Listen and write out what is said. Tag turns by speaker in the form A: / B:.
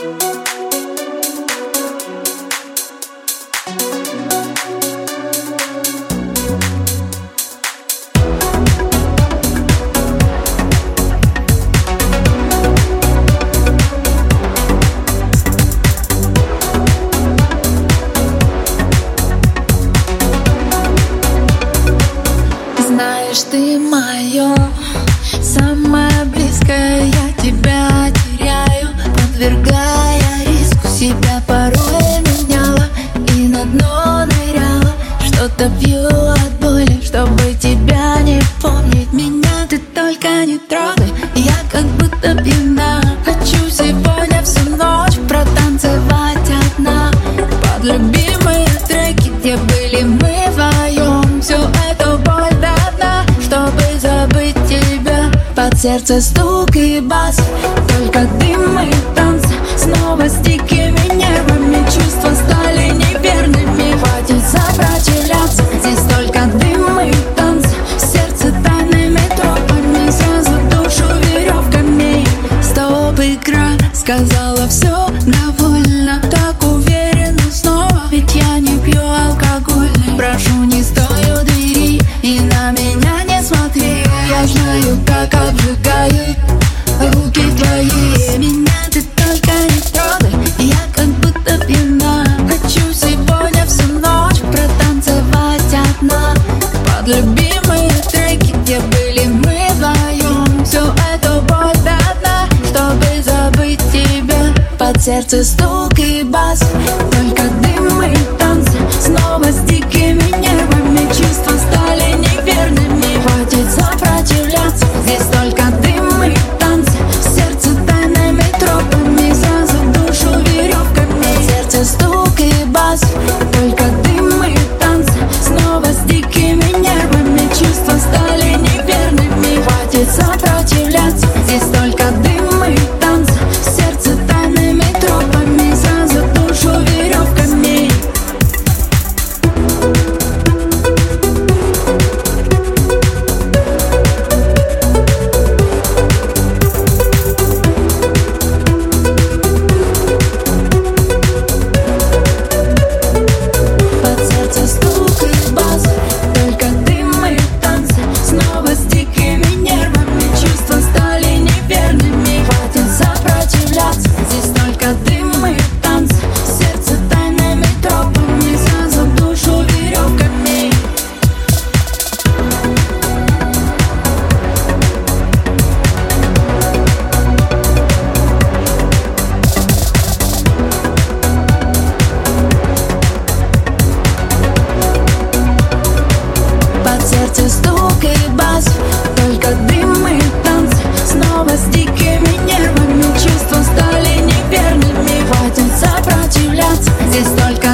A: знаешь, ты мое Самое близкое я тебя теряю Подвергаю я как будто пьяна. Хочу сегодня всю ночь протанцевать одна. Под любимые треки, где были мы вдвоем Всю эту боль до дна, чтобы забыть тебя. Под сердце стук и бас, сказала все довольно Так уверенно снова, ведь я не пью алкогольный Прошу, не стой у двери и на меня не смотри. Я знаю, как обжигают руки твои. Меня ты только не трогай, я как будто пьяна. Хочу сегодня всю ночь протанцевать одна. Под любимые треки, где были мы сердце стук и бас, только stalker